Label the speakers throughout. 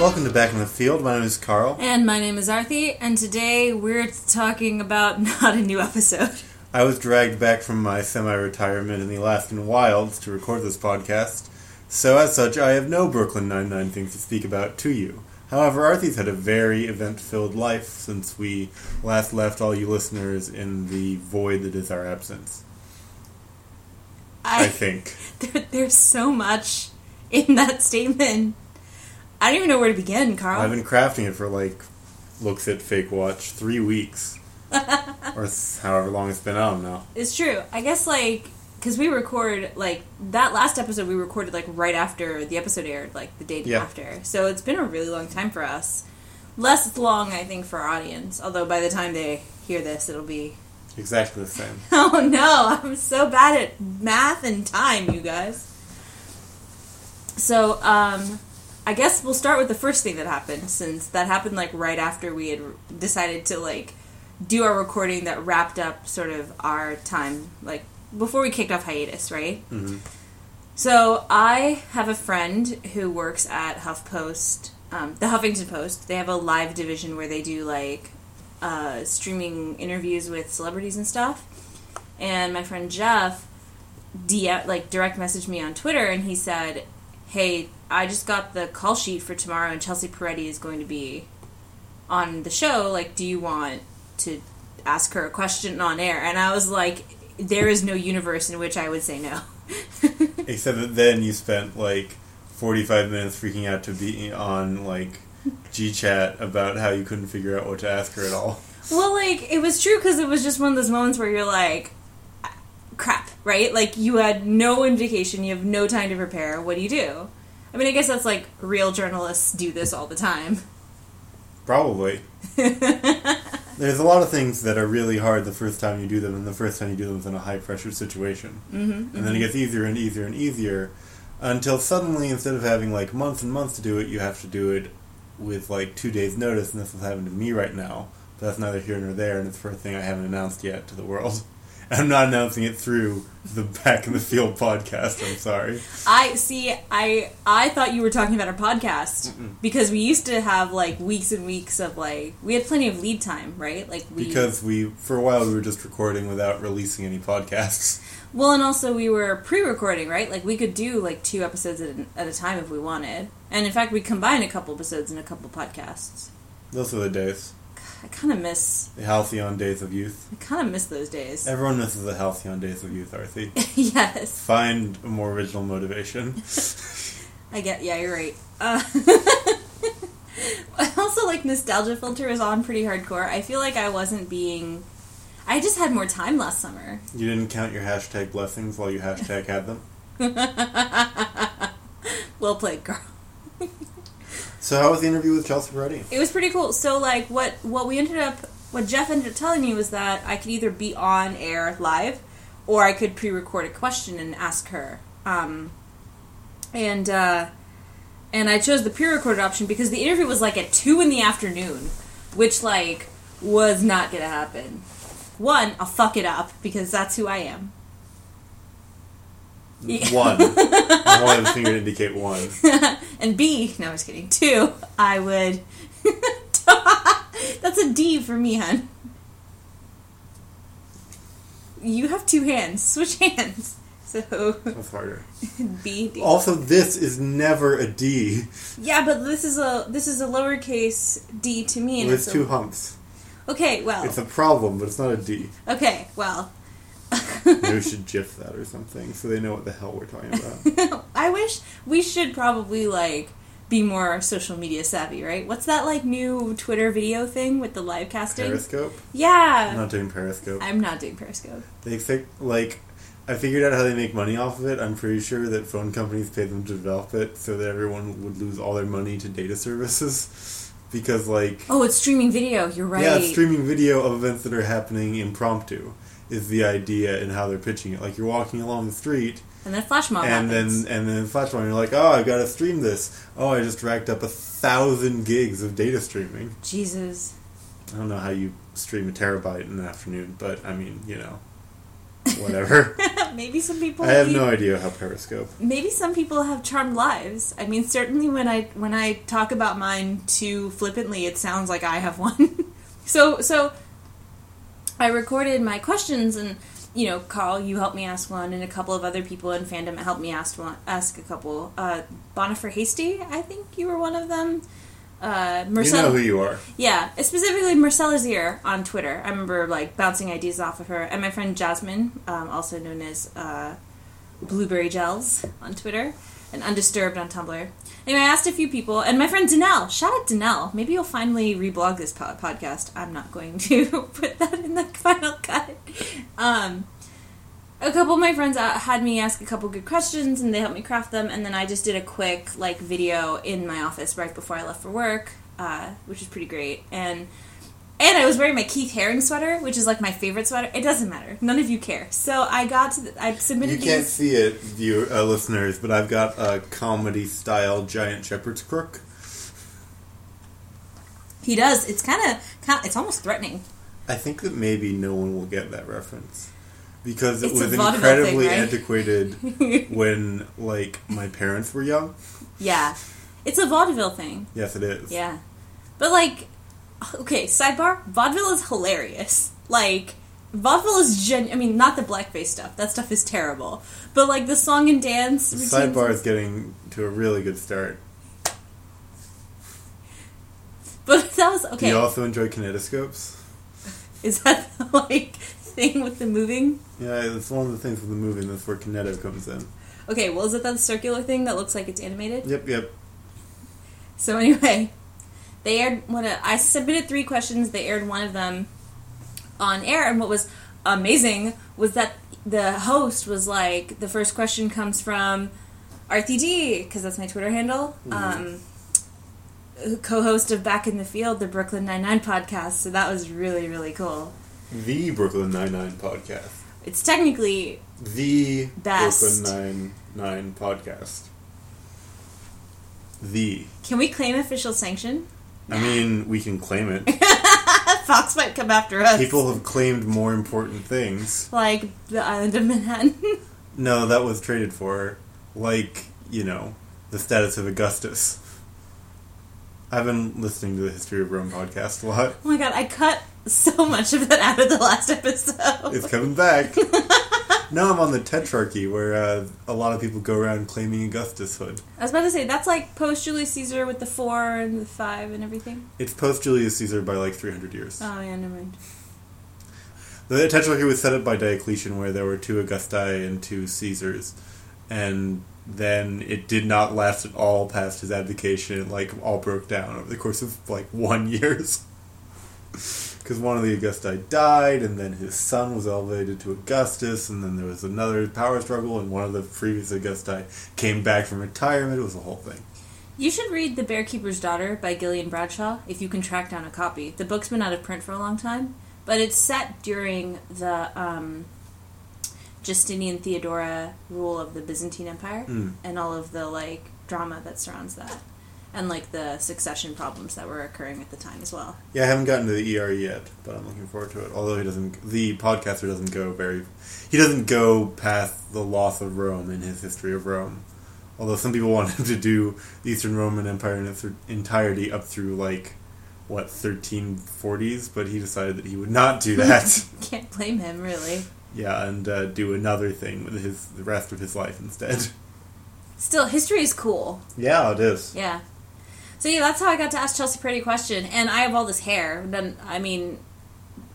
Speaker 1: Welcome to Back in the Field. My name is Carl.
Speaker 2: And my name is Arthi, and today we're talking about not a new episode.
Speaker 1: I was dragged back from my semi retirement in the Alaskan wilds to record this podcast, so as such, I have no Brooklyn Nine-Nine things to speak about to you. However, Arthi's had a very event filled life since we last left all you listeners in the void that is our absence. I,
Speaker 2: I
Speaker 1: think.
Speaker 2: there, there's so much in that statement. I don't even know where to begin, Carl.
Speaker 1: I've been crafting it for like, looks at Fake Watch, three weeks. or however long it's been on now.
Speaker 2: It's true. I guess like because we record like that last episode we recorded like right after the episode aired, like the day
Speaker 1: Yeah.
Speaker 2: after. So it's been a really long time for us. Less long, I think, for our audience. Although by the time they hear this, it'll be.
Speaker 1: Exactly the same.
Speaker 2: Oh no! I'm so bad at math and time, you guys. So, um, I guess we'll start with the first thing that happened, since that happened like right after we had decided to like do our recording that wrapped up sort of our time, like before we kicked off hiatus, right?
Speaker 1: hmm
Speaker 2: So I have a friend who works at HuffPost, um, the Huffington Post. They have a live division where they do like uh, streaming interviews with celebrities and stuff. And my friend Jeff, DM, like direct messaged me on Twitter, and he said, "Hey, I just got the call sheet for tomorrow, and Chelsea Peretti is going to be on the show. Like, do you want to ask her a question on air?" And I was like, "There is no universe in which I would say no."
Speaker 1: Except that then you spent like 45 minutes freaking out to be on like G-Chat about how you couldn't figure out what to ask her at all.
Speaker 2: Well, like it was true because it was just one of those moments where you're like, "Crap!" Right? Like you had no indication, you have no time to prepare. What do you do? I mean, I guess that's like real journalists do this all the time.
Speaker 1: Probably. There's a lot of things that are really hard the first time you do them, and the first time you do them is in a high pressure situation.
Speaker 2: mm-hmm,
Speaker 1: And then it gets easier and easier and easier until suddenly, instead of having like months and months to do it, you have to do it with like two days' notice, and this is happening to me right now. But that's neither here nor there, and it's the first thing I haven't announced yet to the world. I'm not announcing it through the Back in the Field podcast. I'm sorry.
Speaker 2: I see. I I thought you were talking about our podcast
Speaker 1: Mm-mm.
Speaker 2: because we used to have like weeks and weeks of like we had plenty of lead time, right? Like we
Speaker 1: Because we, for a while, we were just recording without releasing any podcasts.
Speaker 2: Well, and also we were pre-recording, right? Like we could do like two episodes at a, at a time if we wanted. And in fact, we combined a couple episodes in a couple podcasts.
Speaker 1: Those are the days.
Speaker 2: I kind of miss.
Speaker 1: The halcyon days of youth.
Speaker 2: I kind of miss those days.
Speaker 1: Everyone misses the halcyon days of youth, Arthi.
Speaker 2: yes,
Speaker 1: Find a more original motivation.
Speaker 2: I get. Yeah, you're right. Uh, I also like nostalgia filter is on pretty hardcore. I feel like I wasn't being. I just had more time last summer.
Speaker 1: You didn't count your hashtag blessings while you hashtag had them.
Speaker 2: well played, Carl.
Speaker 1: So how was the interview with Chelsea Peretti?
Speaker 2: It was pretty cool. So like what what we ended up what Jeff ended up telling me was that I could either be on air live or I could pre-record a question and ask her. Um, and uh, and I chose the pre-recorded option because the interview was like at two in the afternoon, which like was not gonna happen. One, I'll fuck it up because that's who I am. Yeah.
Speaker 1: One. I wanted the finger to indicate one.
Speaker 2: and B, no, I was kidding. Two, I would. That's a D for me, hun. You have two hands. Switch hands. So
Speaker 1: That's harder.
Speaker 2: B D.
Speaker 1: Also, this is never a D
Speaker 2: Yeah, but this is a this is a lowercase D to me, and
Speaker 1: with
Speaker 2: it's a-
Speaker 1: two humps.
Speaker 2: okay. Well,
Speaker 1: It's a problem, but it's not a D.
Speaker 2: okay. Well,
Speaker 1: Maybe we should GIF that or something so they know what the hell we're talking about.
Speaker 2: I wish we should probably like be more social media savvy, right? What's that like new Twitter video thing with the live casting?
Speaker 1: Periscope?
Speaker 2: Yeah,
Speaker 1: I'm not doing Periscope.
Speaker 2: I'm not doing Periscope.
Speaker 1: They think, like, I figured out how they make money off of it. I'm pretty sure that phone companies pay them to develop it so that everyone would lose all their money to data services. Because, like,
Speaker 2: Oh, it's streaming video. You're right.
Speaker 1: yeah, streaming video of events that are happening impromptu is the idea and how they're pitching it. Like, you're walking along the street,
Speaker 2: and then flash mob
Speaker 1: and
Speaker 2: happens.
Speaker 1: then and then flash mob, you're like, oh, I've got to stream this. Oh, I just racked up a thousand gigs of data streaming.
Speaker 2: Jesus.
Speaker 1: I don't know how you stream a terabyte in an afternoon, but I mean, you know, whatever.
Speaker 2: maybe some people.
Speaker 1: I have no idea how Periscope.
Speaker 2: maybe some people have charmed lives. I mean, certainly when I when I talk about mine too flippantly, it sounds like I have one. so so I recorded my questions and you know, Carl, you helped me ask one, and a couple of other people in fandom helped me ask one, ask a couple. Uh, Bonifer Hasty, I think you were one of them. Uh,
Speaker 1: You
Speaker 2: Marcel,
Speaker 1: know who you are.
Speaker 2: yeah, specifically Marcella Zier on Twitter. I remember like bouncing ideas off of her, and my friend Jasmine, um, also known as uh, Blueberry Gels on Twitter, and Undisturbed on Tumblr. Anyway, I asked a few people, and my friend Danelle. Shout out Danelle. Maybe you'll finally reblog this po- podcast. I'm not going to put that in the final cut. Um, a couple of my friends uh, had me ask a couple good questions and they helped me craft them and then i just did a quick like video in my office right before i left for work uh, which is pretty great and and i was wearing my keith haring sweater which is like my favorite sweater it doesn't matter none of you care so i got to the, i submitted
Speaker 1: You can't
Speaker 2: these
Speaker 1: see it, viewer, uh, listeners, but I've got a comedy style giant shepherd's crook.
Speaker 2: he does it's kind of. It's almost threatening
Speaker 1: I think that maybe no one will get that reference because it
Speaker 2: It's
Speaker 1: was incredibly
Speaker 2: thing, right?
Speaker 1: antiquated when like my parents were young.
Speaker 2: yeah it's a vaudeville thing
Speaker 1: Yes, it is.
Speaker 2: Yeah. But like okay, sidebar, vaudeville is hilarious. Like vaudeville is gen I mean not the blackface stuff. That stuff is terrible. But like the song and dance routines-
Speaker 1: sidebar is getting to a really good start.
Speaker 2: But that was
Speaker 1: Do
Speaker 2: okay.
Speaker 1: you also enjoy kinetoscopes?
Speaker 2: Is that the like thing with the moving?
Speaker 1: Yeah, it's one of the things with the moving. That's where kineto comes in.
Speaker 2: Okay, well is it that circular thing that looks like it's animated?
Speaker 1: Yep, yep.
Speaker 2: So anyway, they aired one. Of, I submitted three questions. They aired one of them on air, and what was amazing was that the host was like, the first question comes from RTD because that's my Twitter handle. Um, co-host of Back in the Field, the Brooklyn Nine Nine podcast. So that was really really cool.
Speaker 1: The Brooklyn Nine Nine podcast.
Speaker 2: It's technically
Speaker 1: The
Speaker 2: Best.
Speaker 1: Brooklyn Nine Nine podcast. The.
Speaker 2: can we claim official sanction?
Speaker 1: I mean, we can claim it.
Speaker 2: Fox might come after us.
Speaker 1: People have claimed more important things.
Speaker 2: like the island of Manhattan.
Speaker 1: No, that was traded for, like, you know, the status of Augustus. I've been listening to the History of Rome podcast a lot.
Speaker 2: Oh my god, I cut so much of that out of the last episode.
Speaker 1: It's coming back. now I'm on the Tetrarchy, where uh, a lot of people go around claiming Augustushood.
Speaker 2: I was about to say that's like post Julius Caesar with the four and the five and everything.
Speaker 1: It's post Julius Caesar by like 300 years.
Speaker 2: Oh yeah, never mind.
Speaker 1: The Tetrarchy was set up by Diocletian, where there were two Augusti and two Caesars, and then it did not last at all past his abdication. It, like all broke down over the course of like one years, because one of the Augusti died, and then his son was elevated to Augustus, and then there was another power struggle, and one of the previous Augusti came back from retirement. It was a whole thing.
Speaker 2: You should read The Bearkeeper's Daughter by Gillian Bradshaw if you can track down a copy. The book's been out of print for a long time, but it's set during the um, Justinian Theodora rule of the Byzantine Empire
Speaker 1: Mm.
Speaker 2: and all of the like drama that surrounds that. And like the succession problems that were occurring at the time as well.
Speaker 1: Yeah, I haven't gotten to the ER yet, but I'm looking forward to it. Although he doesn't, the podcaster doesn't go very, he doesn't go past the loss of Rome in his history of Rome. Although some people want him to do the Eastern Roman Empire in its entirety up through like what 1340s, but he decided that he would not do that.
Speaker 2: Can't blame him, really.
Speaker 1: yeah, and uh, do another thing with his the rest of his life instead.
Speaker 2: Still, history is cool.
Speaker 1: yeah, it is.
Speaker 2: Yeah. So yeah, that's how I got to ask Chelsea Peretti a question, and I have all this hair. Then I mean,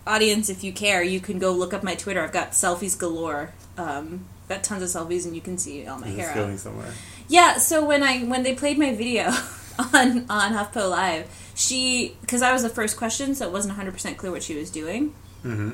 Speaker 2: audience, if you care, you can go look up my Twitter. I've got selfies galore. Um, got tons of selfies, and you can see all my
Speaker 1: Is
Speaker 2: hair
Speaker 1: going somewhere?
Speaker 2: Yeah, so when I when they played my video on on HuffPo Live, she because I was the first question, so it wasn't 100 percent clear what she was doing.
Speaker 1: Mm-hmm.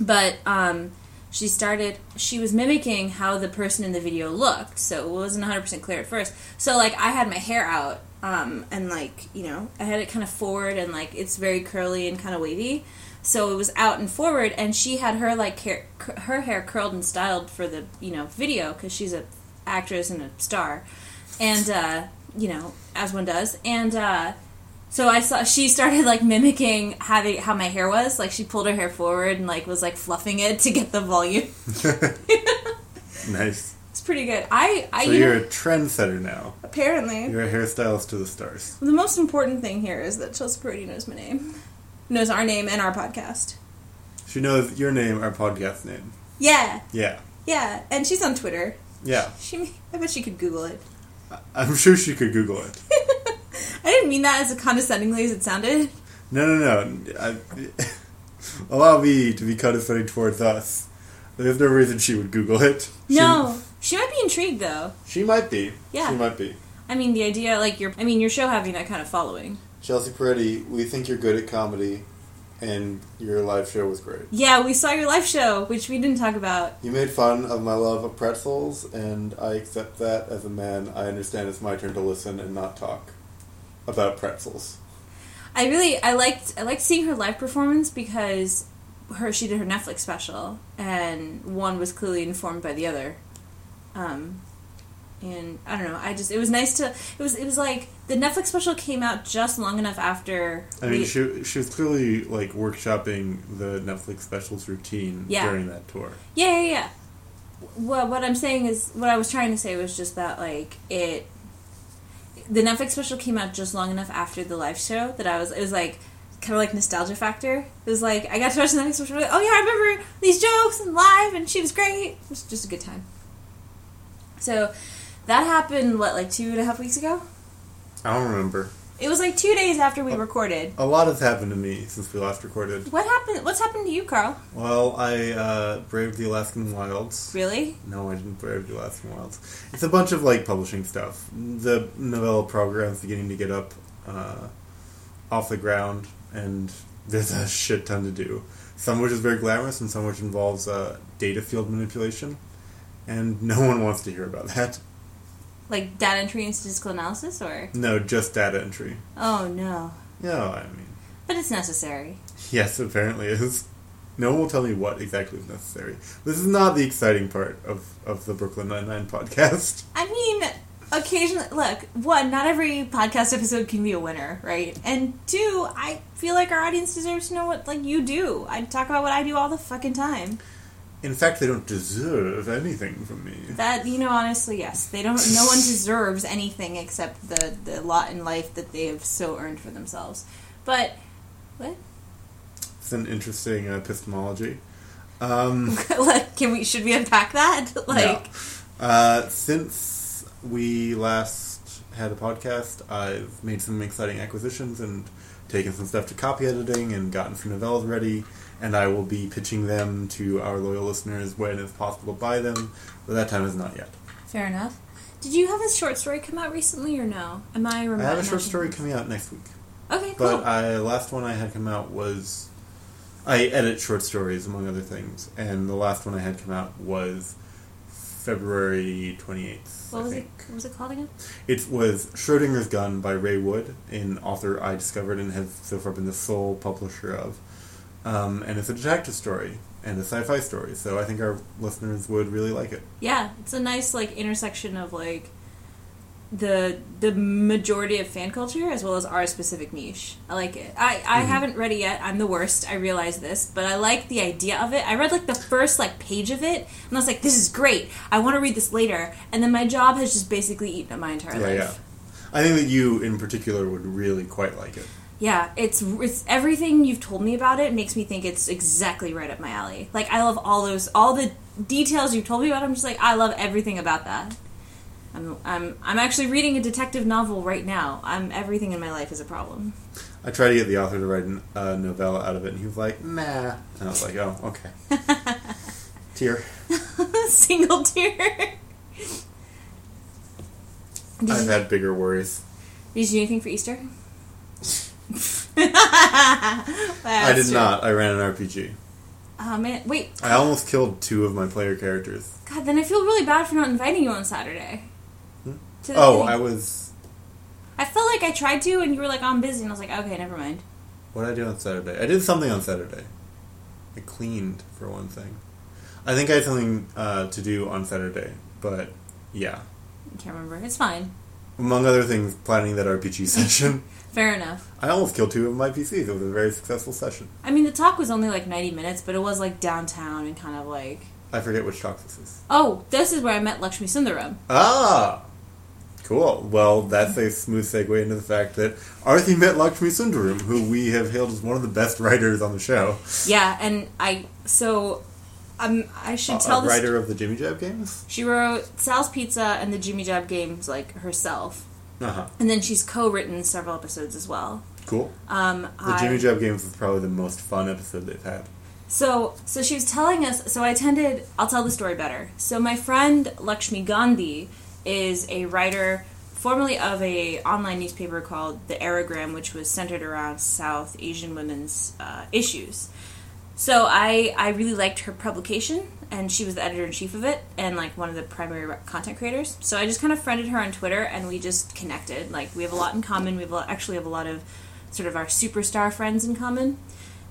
Speaker 2: But um, she started. She was mimicking how the person in the video looked, so it wasn't 100 percent clear at first. So like I had my hair out, um, and like you know I had it kind of forward and like it's very curly and kind of wavy. So it was out and forward, and she had her like hair, her hair curled and styled for the you know video because she's a actress and a star, and uh, you know as one does, and. Uh, so I saw she started like mimicking they, how my hair was. Like she pulled her hair forward and like was like fluffing it to get the volume.
Speaker 1: Nice.
Speaker 2: Pretty good. I, I
Speaker 1: So
Speaker 2: you
Speaker 1: you're
Speaker 2: know,
Speaker 1: a trendsetter now.
Speaker 2: apparently
Speaker 1: You're a hairstylist to the stars.
Speaker 2: the most important thing here is that Chelsea Peretti knows my name, knows our name and our podcast.
Speaker 1: She knows your name, our podcast name.
Speaker 2: Yeah,
Speaker 1: Yeah.
Speaker 2: yeah, and she's on Twitter.
Speaker 1: Yeah.
Speaker 2: She, I bet she could Google it.
Speaker 1: I'm sure she could Google it.
Speaker 2: I didn't mean that as condescendingly as it sounded.
Speaker 1: No, no, no. I, allow me to be condescending towards us. There's no reason she would Google it. She-
Speaker 2: No, she might be intrigued though.
Speaker 1: She might be.
Speaker 2: Yeah.
Speaker 1: She might be.
Speaker 2: I mean, the idea, like your, I mean, your show having that kind of following.
Speaker 1: Chelsea Peretti, we think you're good at comedy, and your live show was great.
Speaker 2: Yeah, we saw your live show, which we didn't talk about.
Speaker 1: You made fun of my love of pretzels, and I accept that as a man. I understand it's my turn to listen and not talk about pretzels.
Speaker 2: I really, I liked, I liked seeing her live performance because her, she did her Netflix special, and one was clearly informed by the other. Um, and I don't know, I just, it was nice to, it was, it was like the Netflix special came out just long enough after.
Speaker 1: I mean,
Speaker 2: we-
Speaker 1: she she was clearly like workshopping the Netflix specials routine
Speaker 2: Yeah.
Speaker 1: during that tour.
Speaker 2: Yeah, yeah, yeah. Well, what I'm saying is, what I was trying to say was just that, like, it. The Netflix special came out just long enough after the live show that I was. It was like kind of like nostalgia factor. It was like I got to watch the Netflix special. Like, oh yeah, I remember these jokes and live, and she was great. It was just a good time. So that happened. What like two and a half weeks ago?
Speaker 1: I don't remember.
Speaker 2: It was like two days after we recorded.
Speaker 1: A lot has happened to me since we last recorded.
Speaker 2: What happened? What's happened to you, Carl?
Speaker 1: Well, I uh, braved the Alaskan wilds.
Speaker 2: Really?
Speaker 1: No, I didn't brave the Alaskan wilds. It's a bunch of like publishing stuff. The novella program's beginning to get up uh, off the ground, and there's a shit ton to do. Some which is very glamorous, and some which involves uh, data field manipulation, and no one wants to hear about that.
Speaker 2: Like data entry and statistical analysis, or
Speaker 1: No, just data entry.
Speaker 2: oh no?
Speaker 1: No, I mean,
Speaker 2: But it's necessary.
Speaker 1: yes, apparently it is. No one will tell me what exactly is necessary. This is not the exciting part of, of the Brooklyn Nine Nine podcast.
Speaker 2: I mean, occasionally, look, one, not every podcast episode can be a winner, right? And two, I feel like our audience deserves to know what, like, you do. I talk about what I do all the fucking time.
Speaker 1: In fact, they don't deserve anything from me.
Speaker 2: That, you know, honestly, yes. They don't, no one deserves anything except the, the lot in life that they have so earned for themselves. But, what?
Speaker 1: It's an interesting uh, epistemology. Um,
Speaker 2: like, can we, should we unpack that? like,
Speaker 1: uh, since we last had a podcast, I've made some exciting acquisitions and taken some stuff to copy editing and gotten some novellas ready. And I will be pitching them to our loyal listeners when it's possible to buy them, but that time is not yet.
Speaker 2: fair enough. Did you have a short story come out recently or no? Am I remembering?
Speaker 1: I have a short story coming out next week.
Speaker 2: Okay, cool.
Speaker 1: But I last one I had come out was I edit short stories among other things, and the last one I had come out was February twenty eighth.
Speaker 2: what
Speaker 1: I
Speaker 2: was it?
Speaker 1: think.
Speaker 2: What was it called again?
Speaker 1: It was Schrodinger's Gun by Ray Wood, an author I discovered and have so far been the sole publisher of. Um, and it's a detective story and a sci-fi story, so I think our listeners would really like it.
Speaker 2: Yeah, it's a nice like intersection of like the the majority of fan culture as well as our specific niche. I like it. I I
Speaker 1: Mhm.
Speaker 2: haven't read it yet. I'm the worst. I realize this, but I like the idea of it. I read like the first like page of it, and I was like, "This is great. I want to read this later." And then my job has just basically eaten up my entire
Speaker 1: Yeah,
Speaker 2: life.
Speaker 1: yeah. I think that you, in particular, would really quite like it.
Speaker 2: Yeah, it's it's everything you've told me about it makes me think it's exactly right up my alley. Like I love all those all the details you've told me about. I'm just like I love everything about that. I'm I'm I'm actually reading a detective novel right now. I'm everything in my life is a problem.
Speaker 1: I tried to get the author to write a uh, novella out of it, and he was like, "Nah," and I was like, "Oh, okay." Tear.
Speaker 2: Single tear. Did
Speaker 1: I've
Speaker 2: you,
Speaker 1: had bigger worries.
Speaker 2: did you do anything for Easter?
Speaker 1: I did not. I ran an RPG.
Speaker 2: Oh man, wait.
Speaker 1: I almost killed two of my player characters.
Speaker 2: God, then I feel really bad for not inviting you on Saturday.
Speaker 1: Hmm? Oh,
Speaker 2: thing.
Speaker 1: I was.
Speaker 2: I felt like I tried to, and you were like, "I'm busy," and I was like, "Okay, never mind."
Speaker 1: What did I do on Saturday? I did something on Saturday. I cleaned for one thing. I think I had something uh, to do on Saturday, but yeah.
Speaker 2: I can't remember. It's fine.
Speaker 1: Among other things, planning that RPG session.
Speaker 2: Fair enough.
Speaker 1: I almost killed two of my PCs. It was a very successful session.
Speaker 2: I mean, the talk was only like 90 minutes, but it was like downtown and kind of like
Speaker 1: I forget which talk this is.
Speaker 2: Oh, this is where I met Lakshmi Sundaram.
Speaker 1: Ah! Cool. Well, that's a smooth segue into the fact that Arthi met Lakshmi Sundaram, who we have hailed as one of the best writers on the show.
Speaker 2: Yeah, and I so um I should
Speaker 1: A-
Speaker 2: tell the
Speaker 1: writer of the Jimmy Jab games?
Speaker 2: She wrote Sal's Pizza and the Jimmy Jab games like herself,
Speaker 1: Uh huh.
Speaker 2: and then she's co-written several episodes as well.
Speaker 1: Cool.
Speaker 2: Um,
Speaker 1: The
Speaker 2: I,
Speaker 1: Jimmy Jab games was probably the most fun episode they've had.
Speaker 2: So, so she was telling us. So I attended. I'll tell the story better. So my friend Lakshmi Gandhi is a writer, formerly of a online newspaper called the Aerogram, which was centered around South Asian women's uh, issues. So I I really liked her publication, and she was the editor in chief of it, and like one of the primary content creators. So I just kind of friended her on Twitter, and we just connected. Like we have a lot in common. We have lot, actually have a lot of sort of our superstar friends in common.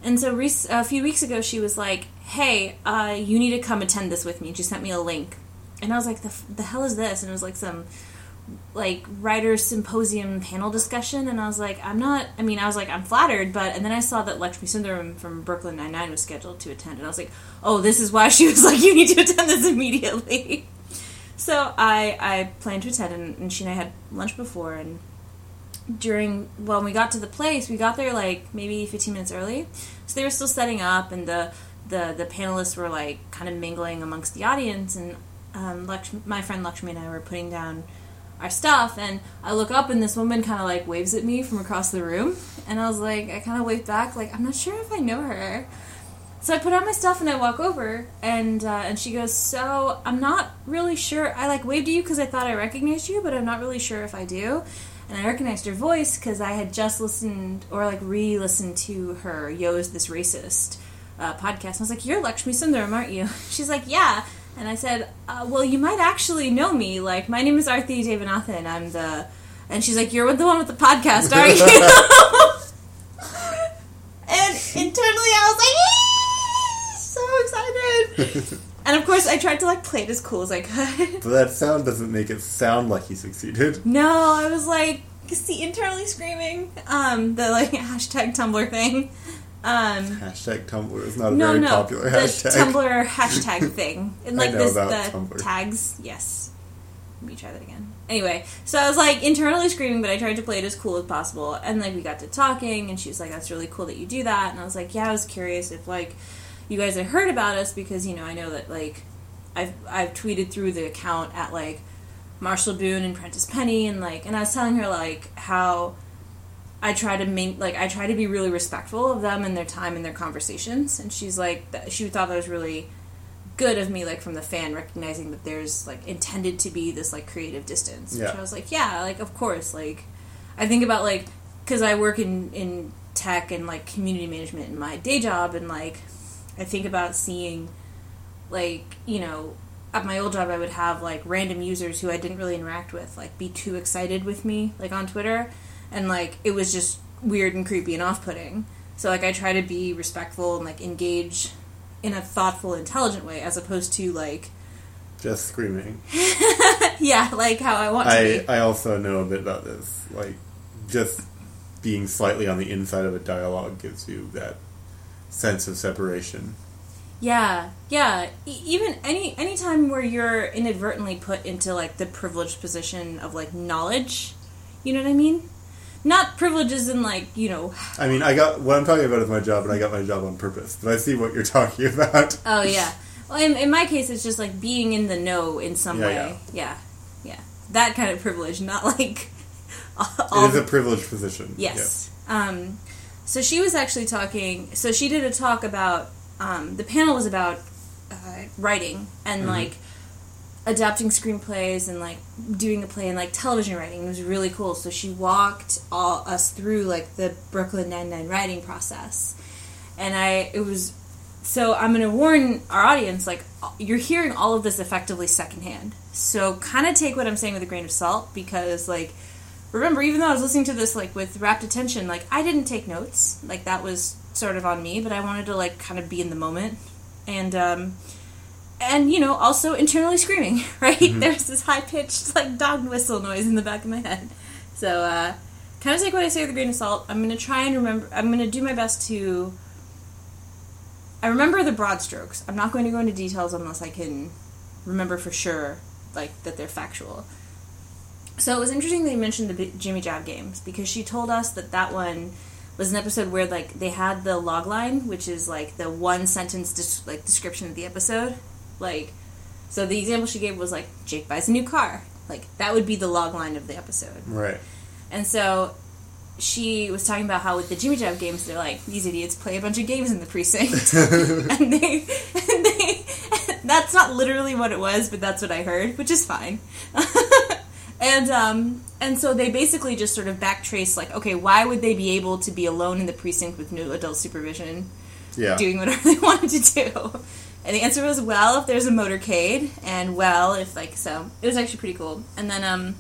Speaker 2: And so rec- a few weeks ago, she was like, "Hey, uh, you need to come attend this with me." And She sent me a link, and I was like, "The, f- the hell is this?" And it was like some like writers symposium panel discussion, and I was like, "I'm not." I mean, I was like, "I'm flattered," but and then I saw that Lakshmi Sundaram from Brooklyn Nine Nine was scheduled to attend, and I was like, "Oh, this is why she was like, you need to attend this immediately." So I I planned to attend, and, and she and I had lunch before, and during when we got to the place, we got there like maybe 15 minutes early. So they were still setting up, and the the the panelists were like kind of mingling amongst the audience, and um, Lakshmi, my friend Lakshmi and I were putting down our stuff, and I look up, and this woman kind of like waves at me from across the room, and I was like, I kind of waved back, like I'm not sure if I know her. So I put on my stuff and I walk over, and uh, and she goes, "So I'm not really sure. I like waved at you because I thought I recognized you, but I'm not really sure if I do." And I recognized her voice because I had just listened or like re-listened to her "Yo, is this racist?" Uh, podcast. And I was like, "You're Lakshmi Sundaram, aren't you?" She's like, "Yeah." And I said, uh, "Well, you might actually know me. Like, my name is Arthi Devanathan. I'm the." And she's like, "You're the one with the podcast, aren't you?" and internally, I was like, so excited. and of course, I tried to like play it as cool as I could.
Speaker 1: But that sound doesn't make it sound like he succeeded.
Speaker 2: no, I was like, see, internally screaming. Um, the like hashtag Tumblr thing. Um,
Speaker 1: Hashtag Tumblr is not a
Speaker 2: no,
Speaker 1: very
Speaker 2: no,
Speaker 1: popular
Speaker 2: the
Speaker 1: hashtag.
Speaker 2: Tumblr hashtag thing. And like this, the
Speaker 1: Tumblr.
Speaker 2: tags. Yes. Let me try that again. Anyway, so I was like internally screaming, but I tried to play it as cool as possible. And like we got to talking, and she was like, "That's really cool that you do that." And I was like, "Yeah, I was curious if like you guys had heard about us because you know I know that like I've I've tweeted through the account at like Marshall Boone and Prentice Penny, and like, and I was telling her like how I try to make like I try to be really respectful of them and their time and their conversations. And she's like, that, she thought that was really good of me, like from the fan, recognizing that there's like intended to be this like creative distance. Which
Speaker 1: Yeah.
Speaker 2: I was like, yeah, like of course, like I think about like because I work in in tech and like community management in my day job, and like I think about seeing like you know at my old job I would have like random users who I didn't really interact with like be too excited with me like on Twitter and like it was just weird and creepy and off-putting so like I try to be respectful and like engage in a thoughtful intelligent way as opposed to like
Speaker 1: Just screaming.
Speaker 2: yeah like how I want to
Speaker 1: I,
Speaker 2: be
Speaker 1: I also know a bit about this. Like, just being slightly on the inside of a dialogue gives you that sense of separation.
Speaker 2: Yeah, yeah. E- even any any time where you're inadvertently put into like the privileged position of like knowledge, you know what I mean? Not privileges in like you know.
Speaker 1: I mean, I got what I'm talking about is my job, and I got my job on purpose. But I see what you're talking about.
Speaker 2: Oh yeah. Well, in, in my case, it's just like being in the know in some
Speaker 1: Yeah,
Speaker 2: way. Yeah. yeah, yeah, That kind of privilege, not like. all
Speaker 1: It is a privileged position.
Speaker 2: Yes. Um, so she was actually talking. So she did a talk about. Um, the panel was about uh, writing and
Speaker 1: Mhm.
Speaker 2: like adapting screenplays and like doing a play and like television writing. It was really cool. So she walked all us through like the Brooklyn Nine Nine writing process, and I it was. So I'm going to warn our audience like you're hearing all of this effectively secondhand. So kind of take what I'm saying with a grain of salt because like remember even though i was listening to this like with rapt attention like i didn't take notes like that was sort of on me but i wanted to like kind of be in the moment and um and you know also internally screaming right? There's this high-pitched like dog whistle noise in the back of my head. So uh kind of take what i say with a grain of salt. I'm gonna try and remember i'm gonna do my best to I remember the broad strokes. I'm not going to go into details unless I can remember for sure, like that they're factual. So it was interesting that you mentioned the Jimmy Jab games because she told us that that one was an episode where like they had the log line, which is like the one sentence dis- like description of the episode, like. So the example she gave was like Jake buys a new car. Like that would be the log line of the episode.
Speaker 1: Right.
Speaker 2: And so she was talking about how with the Jimmy Jab games, they're like these idiots play a bunch of games in the precinct, and they, and they, that's not literally what it was, but that's what I heard, which is fine. and um, and so they basically just sort of backtrace, like, okay, why would they be able to be alone in the precinct with no adult supervision,
Speaker 1: Yeah.
Speaker 2: doing whatever they wanted to do? And the answer was, well, if there's a motorcade, and well, if like so, it was actually pretty cool. And then um,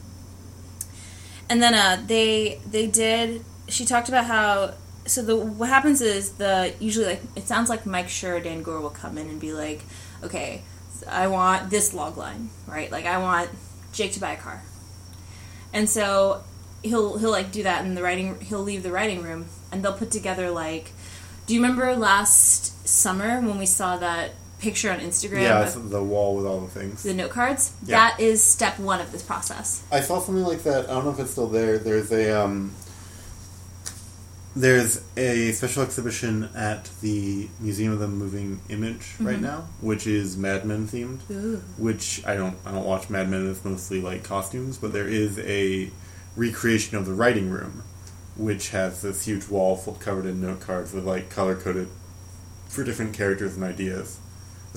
Speaker 2: and then uh, they they did. She talked about how so the what happens is the usually like it sounds like Mike Schur or Dan Goor will come in and be like, okay, I want this log line, right? Like I want Jake to buy a car, and so he'll he'll like do that in the writing. He'll leave the writing room and they'll put together like. Do you remember last summer when we saw that picture on Instagram
Speaker 1: Yeah, it's the wall with all the things.
Speaker 2: the note cards?
Speaker 1: Yeah.
Speaker 2: That is step one of this process.
Speaker 1: I saw something like that. I don't know if it's still there. There's a um, there's a special exhibition at the Museum of the Moving Image right now, which is Mad Men themed.
Speaker 2: Ooh.
Speaker 1: Which I don't I don't watch Mad Men. It's mostly like costumes, but there is a recreation of the writing room, which has this huge wall full covered in note cards with like color coded for different characters and ideas.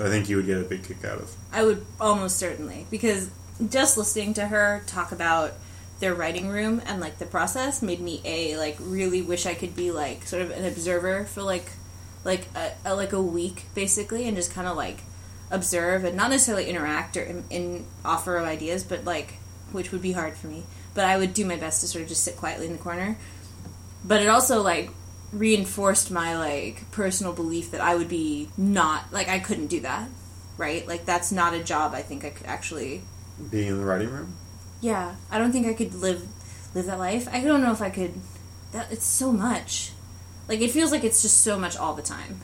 Speaker 1: I think you would get a big kick out of.
Speaker 2: I would almost certainly because just listening to her talk about their writing room and like the process made me a like really wish I could be like sort of an observer for like like a, a like a week basically and just kind of like observe and not necessarily interact or in, in offer of ideas but like which would be hard for me but I would do my best to sort of just sit quietly in the corner but it also like reinforced my like personal belief that I would be not like I couldn't do that right? Like that's not a job I think I could actually
Speaker 1: Being in the writing room.
Speaker 2: yeah I don't think I could live live that life. I don't know if I could that it's so much. Like it feels like it's just so much all the time.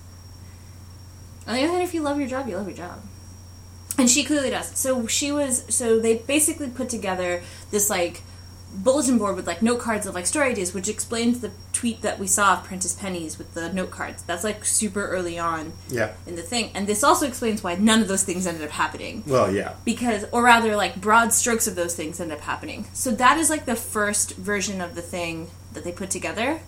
Speaker 2: On the other hand if you love your job you love your job. And she clearly does. So she was so they basically put together this like bulletin board with like note cards of like story ideas which explains the tweet that we saw of Prentice Penny's with the note cards. That's like super early on
Speaker 1: Yeah.
Speaker 2: in the thing. And this also explains why none of those things ended up happening.
Speaker 1: Well, yeah.
Speaker 2: because or rather like broad strokes of those things end up happening. So that is like the first version of the thing that they put together.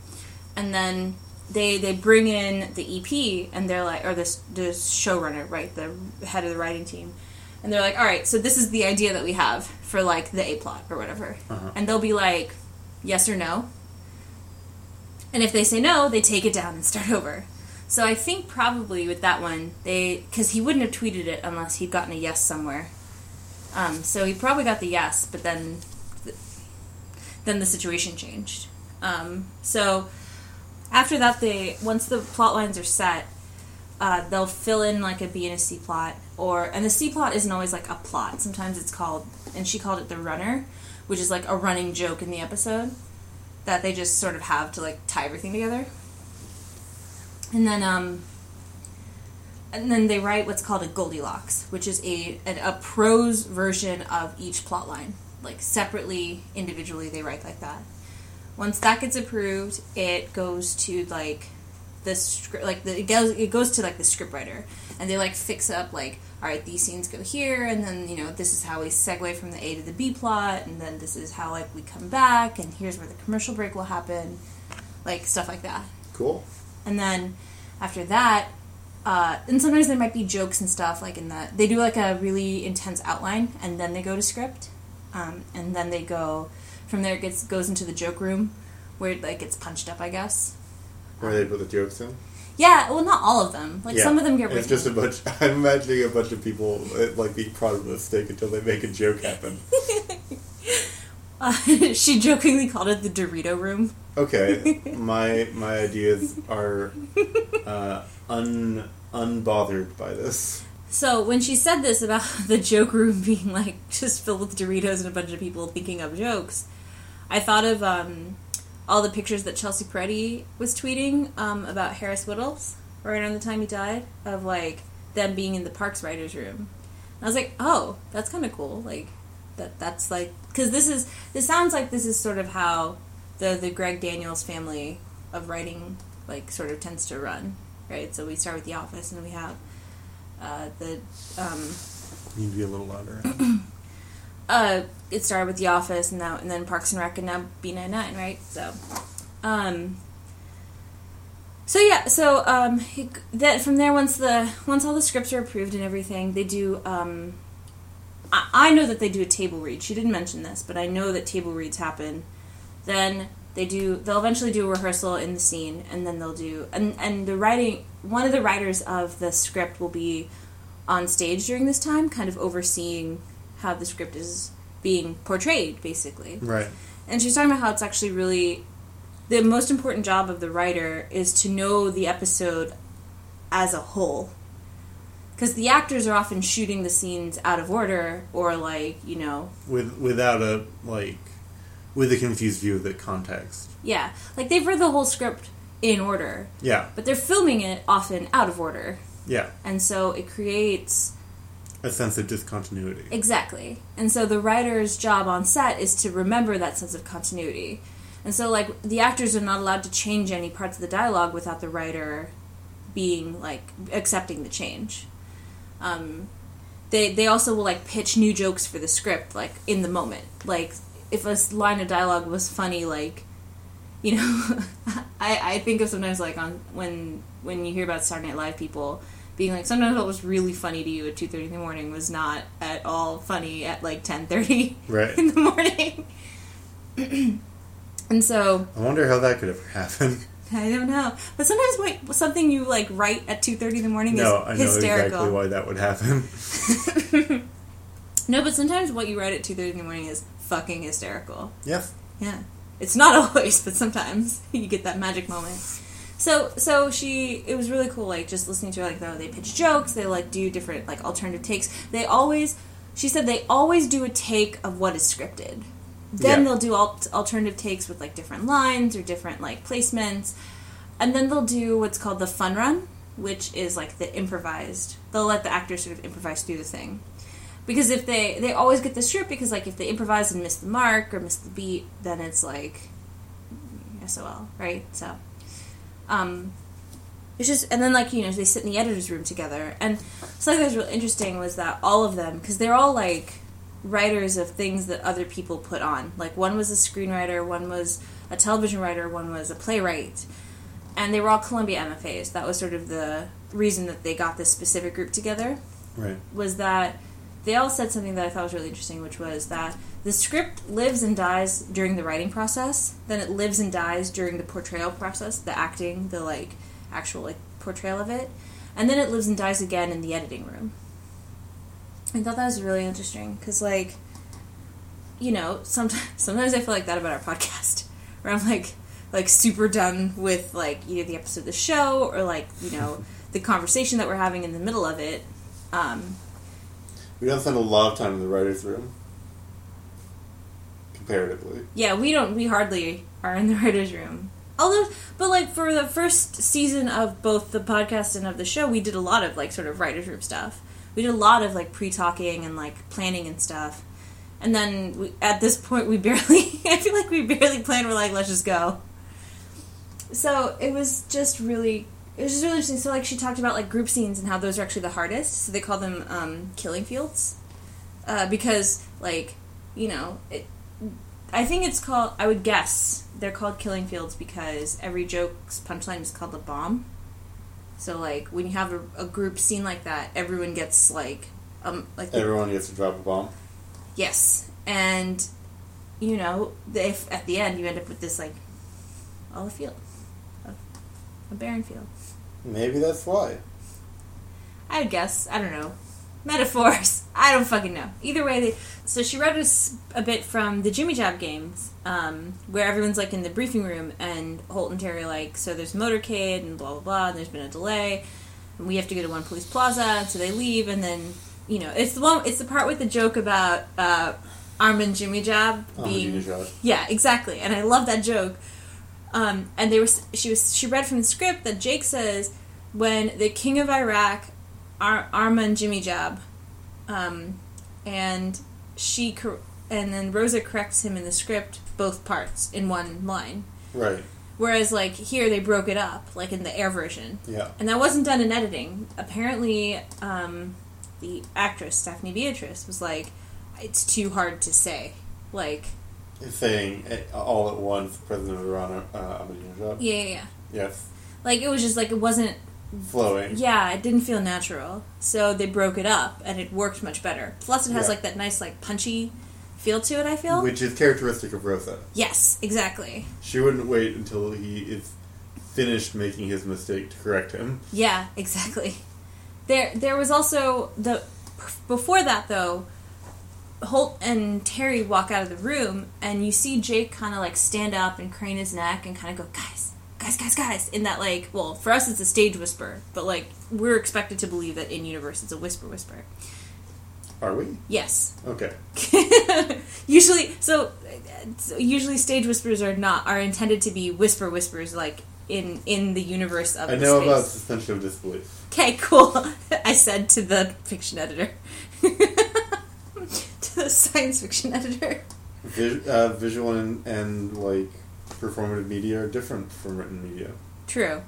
Speaker 2: And then they they bring in the ep and they're like or this the showrunner right the head of the writing team and they're like all right so this is the idea that we have for like the a plot or whatever.
Speaker 1: Uh-huh.
Speaker 2: and they'll be like yes or no. And if they say no they take it down and start over. So i think probably with that one they because he wouldn't have tweeted it unless he'd gotten a yes somewhere. Um, so he probably got the yes, but then, then the situation changed. Um, so after that, they once the plot lines are set, uh, they'll fill in like a B and a C plot, or and the C plot isn't always like a plot. Sometimes it's called, and she called it the runner, which is like a running joke in the episode that they just sort of have to like tie everything together. And then um, and then they write what's called a Goldilocks, which is a an, a prose version of each plot line. Like separately, individually, they write like that. Once that gets approved, it goes to like the script, like the, it goes it goes to like the scriptwriter, and they like fix up like all right, these scenes go here, and then you know this is how we segue from the A to the B plot, and then this is how like we come back, and here's where the commercial break will happen, like stuff like that.
Speaker 1: Cool.
Speaker 2: And then after that, uh, and sometimes there might be jokes and stuff like in the they do like a really intense outline and then they go to script, um, and then they go from there. It gets goes into the joke room where it like gets punched up, I guess.
Speaker 1: Where they put the jokes in.
Speaker 2: Yeah, well, not all of them. Like
Speaker 1: Yeah.
Speaker 2: some of them get
Speaker 1: It's just a bunch. I'm imagining a bunch of people uh, like being proud of a mistake until they make a joke happen.
Speaker 2: Uh, she jokingly called it the Dorito room.
Speaker 1: Okay, my my ideas are uh, un unbothered by this.
Speaker 2: So when she said this about the joke room being like just filled with Doritos and a bunch of people thinking of jokes, I thought of um, all the pictures that Chelsea Peretti was tweeting um, about Harris Wittels, right around the time he died, of like them being in the Parks writers room. And I was like, oh, that's kind of cool. Like that that's like because this is this sounds like this is sort of how the the Greg Daniels family of writing like sort of tends to run, right? So we start with The Office, and we have uh, the um,
Speaker 1: You need to be a little louder.
Speaker 2: uh, it started with The Office, and now and then Parks and Rec, and now B99, right? So, um, so yeah, so um, that from there, once the once all the scripts are approved and everything, they do. Um, I, I know that they do a table read. She didn't mention this, but I know that table reads happen. Then they do. They'll eventually do a rehearsal in the scene, and then they'll do. And and the writing. One of the writers of the script will be on stage during this time, kind of overseeing how the script is being portrayed, basically.
Speaker 1: right.
Speaker 2: And she's talking about how it's actually really the most important job of the writer is to know the episode as a whole. Because the actors are often shooting the scenes out of order, or like you know,
Speaker 1: With without a like with a confused view of the context.
Speaker 2: yeah, like they've read the whole script in order,
Speaker 1: Yeah.
Speaker 2: but they're filming it often out of order,
Speaker 1: Yeah.
Speaker 2: and so it creates
Speaker 1: A sense of discontinuity.
Speaker 2: Exactly. And so the writer's job on set is to remember that sense of continuity. And so like the actors are not allowed to change any parts of the dialogue without the writer being like accepting the change. Um, they they also will like pitch new jokes for the script like in the moment. Like if a line of dialogue was funny like you know I, I think of sometimes like on when when you hear about Saturday Night Live people being like sometimes what was really funny to you at two thirty in the morning was not at all funny at like ten thirty
Speaker 1: Right.
Speaker 2: in the morning. and so
Speaker 1: I wonder how that could ever happen.
Speaker 2: I don't know, but sometimes wait, something you like write at two thirty in the morning
Speaker 1: No, I
Speaker 2: is
Speaker 1: know
Speaker 2: hysterical.
Speaker 1: exactly why that would happen.
Speaker 2: No, but sometimes what you write at two thirty in the morning is fucking hysterical.
Speaker 1: yes.
Speaker 2: Yeah. It's not always, but sometimes you get that magic moment. So so she it was really cool like just listening to her like though they pitch jokes, they like do different like alternative takes. They always she said they always do a take of what is scripted. Then
Speaker 1: Yeah.
Speaker 2: they'll do al- alternative takes with like different lines or different like placements. And then they'll do what's called the fun run, which is like the improvised. They'll let the actors sort of improvise through the thing because if they they always get the script because like if they improvise and miss the mark or miss the beat then it's like sol right so um it's just and then like you know they sit in the editor's room together. And something that was really interesting was that all of them because they're all like writers of things that other people put on. Like one was a screenwriter one was a television writer one was a playwright. And they were all columbia mfas that was sort of the reason that they got this specific group together.
Speaker 1: Right.
Speaker 2: was that they all said something that I thought was really interesting, which was that the script lives and dies during the writing process, then it lives and dies during the portrayal process, the acting, the like actual like portrayal of it, and then it lives and dies again in the editing room. I thought that was really interesting because like you know sometimes sometimes I feel like that about our podcast where I'm like like super done with like either the episode of the show or like you know the conversation that we're having in the middle of it. Um,
Speaker 1: We don't spend a lot of time in the writer's room. Comparatively.
Speaker 2: Yeah, we don't. We hardly are in the writers' room. Although, but like for the first season of both the podcast and of the show, we did a lot of like sort of writers' room stuff. We did a lot of like pre-talking and like planning and stuff. And then we, at this point, we barely. I feel like we barely planned. We're like, let's just go. So it was just really. It was just really interesting. So like she talked about like group scenes and how those are actually the hardest. So they call them um, killing fields, uh, because like you know it, I think it's called. I would guess they're called killing fields because every joke's punchline is called a bomb. So like when you have a, a group scene like that, everyone gets like um like the-
Speaker 1: Everyone gets to drop a bomb.
Speaker 2: yes, and you know the- if at the end you end up with this like all a field, a, a barren field.
Speaker 1: Maybe that's why.
Speaker 2: I would guess. I don't know. Metaphors. I don't fucking know. Either way, they, so she read us a bit from the Jimmy Jab games, um, where everyone's like in the briefing room, and Holt and Terry are like, so there's motorcade and blah blah blah, and there's been a delay, and we have to go to One Police Plaza, so they leave, and then you know it's the one, it's the part with the joke about uh, Armin Jimmy Jab being
Speaker 1: Josh.
Speaker 2: yeah, exactly. And I love that joke. Um, and they were she was she read from the script that Jake says when the king of Iraq, Ar- and Jimmy Jab, um, and she cor- and then Rosa corrects him in the script both parts in one line.
Speaker 1: Right.
Speaker 2: Whereas like here they broke it up, like in the air version,
Speaker 1: Yeah.
Speaker 2: and that wasn't done in editing. Apparently, um, the actress Stephanie Beatriz was like, "It's too hard to say." Like,
Speaker 1: saying all at once, President of Iran, uh, Ahmadinejad.
Speaker 2: yeah, yeah, yeah.
Speaker 1: Yes.
Speaker 2: Like it was just like it wasn't.
Speaker 1: Flowing.
Speaker 2: Yeah, it didn't feel natural. So they broke it up, and it worked much better. Plus, it has
Speaker 1: Yeah.
Speaker 2: like that nice like punchy feel to it. I feel.
Speaker 1: Which is characteristic of Rosa.
Speaker 2: yes, exactly.
Speaker 1: She wouldn't wait until he is finished making his mistake to correct him.
Speaker 2: Yeah, exactly. There, there was also the before that though. Holt and Terry walk out of the room, and you see Jake kind of like stand up and crane his neck and kind of go, "Guys, guys, guys, guys!" In that like, well, for us it's a stage whisper, but like we're expected to believe that in universe it's a whisper, whisper.
Speaker 1: Are we?
Speaker 2: Yes,
Speaker 1: Okay.
Speaker 2: usually, so, so usually stage whispers are not are intended to be whisper whispers, like in in the universe of
Speaker 1: I know
Speaker 2: space.
Speaker 1: about suspension of disbelief.
Speaker 2: Okay, cool. I said to the fiction editor. to the science fiction editor.
Speaker 1: Vis- uh, visual and, and like performative media are different from written media.
Speaker 2: True.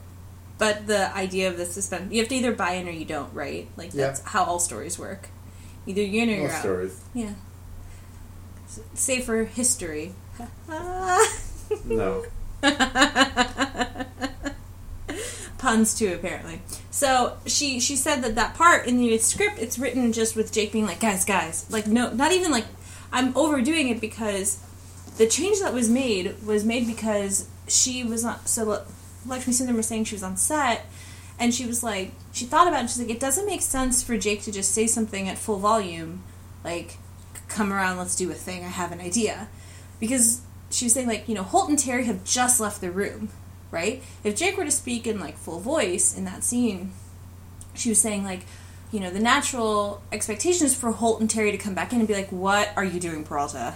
Speaker 2: But the idea of the suspense, you have to either buy in or you don't, right? Like,
Speaker 1: Yeah.
Speaker 2: that's how all stories work. Either you're in or you're
Speaker 1: Most
Speaker 2: out.
Speaker 1: stories.
Speaker 2: Yeah. Say for history.
Speaker 1: No.
Speaker 2: Puns too, apparently. So she she said that that part in the script it's written just with Jake being like, guys, guys, like no, not even like I'm overdoing it because the change that was made was made because she was on. So Lakshmi Sundaram was saying she was on set, and she was like, she thought about it. She's like, it doesn't make sense for Jake to just say something at full volume, like, come around, let's do a thing. I have an idea, because she was saying like, you know, Holt and Terry have just left the room, right? If Jake were to speak in like full voice in that scene, she was saying like, you know, the natural expectation is for Holt and Terry to come back in and be like, "What are you doing, Peralta?"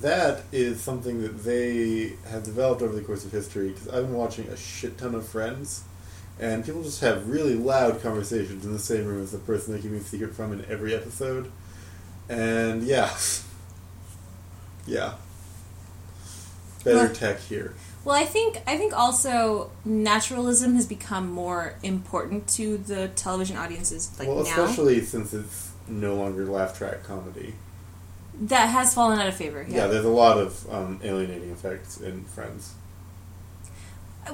Speaker 1: That is something that they have developed over the course of history because I've been watching a shit ton of Friends, and people just have really loud conversations in the same room as the person they're keeping a secret from in every episode. And yeah. Yeah. Better
Speaker 2: Well-
Speaker 1: tech here.
Speaker 2: Well, I think I think also naturalism has become more important to the television audiences like
Speaker 1: well,
Speaker 2: now.
Speaker 1: especially since it's no longer laugh track comedy.
Speaker 2: That has fallen out of favor.
Speaker 1: Yeah,
Speaker 2: Yeah.
Speaker 1: there's a lot of um, alienating effects in Friends.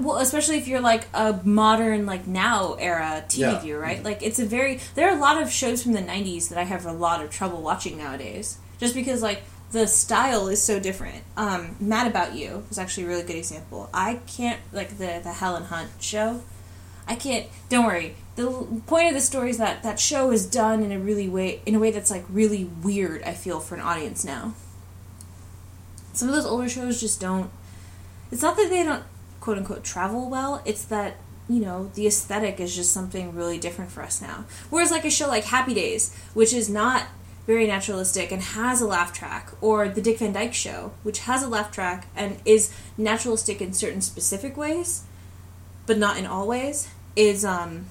Speaker 2: well, especially if you're like a modern like now era TV
Speaker 1: Yeah.
Speaker 2: viewer, right? Like it's a very there are a lot of shows from the 90s that I have a lot of trouble watching nowadays just because like the style is so different. Um, Mad About You was actually a really good example. I can't like the the Helen Hunt show. I can't. Don't worry. The point of the story is that that show is done in a really way in a way that's like really weird. I feel for an audience now. Some of those older shows just don't. It's not that they don't quote unquote travel well. It's that you know the aesthetic is just something really different for us now. Whereas like a show like Happy Days, which is not very naturalistic and has a laugh track, or the Dick Van Dyke Show, which has a laugh track and is naturalistic in certain specific ways, but not in all ways, is um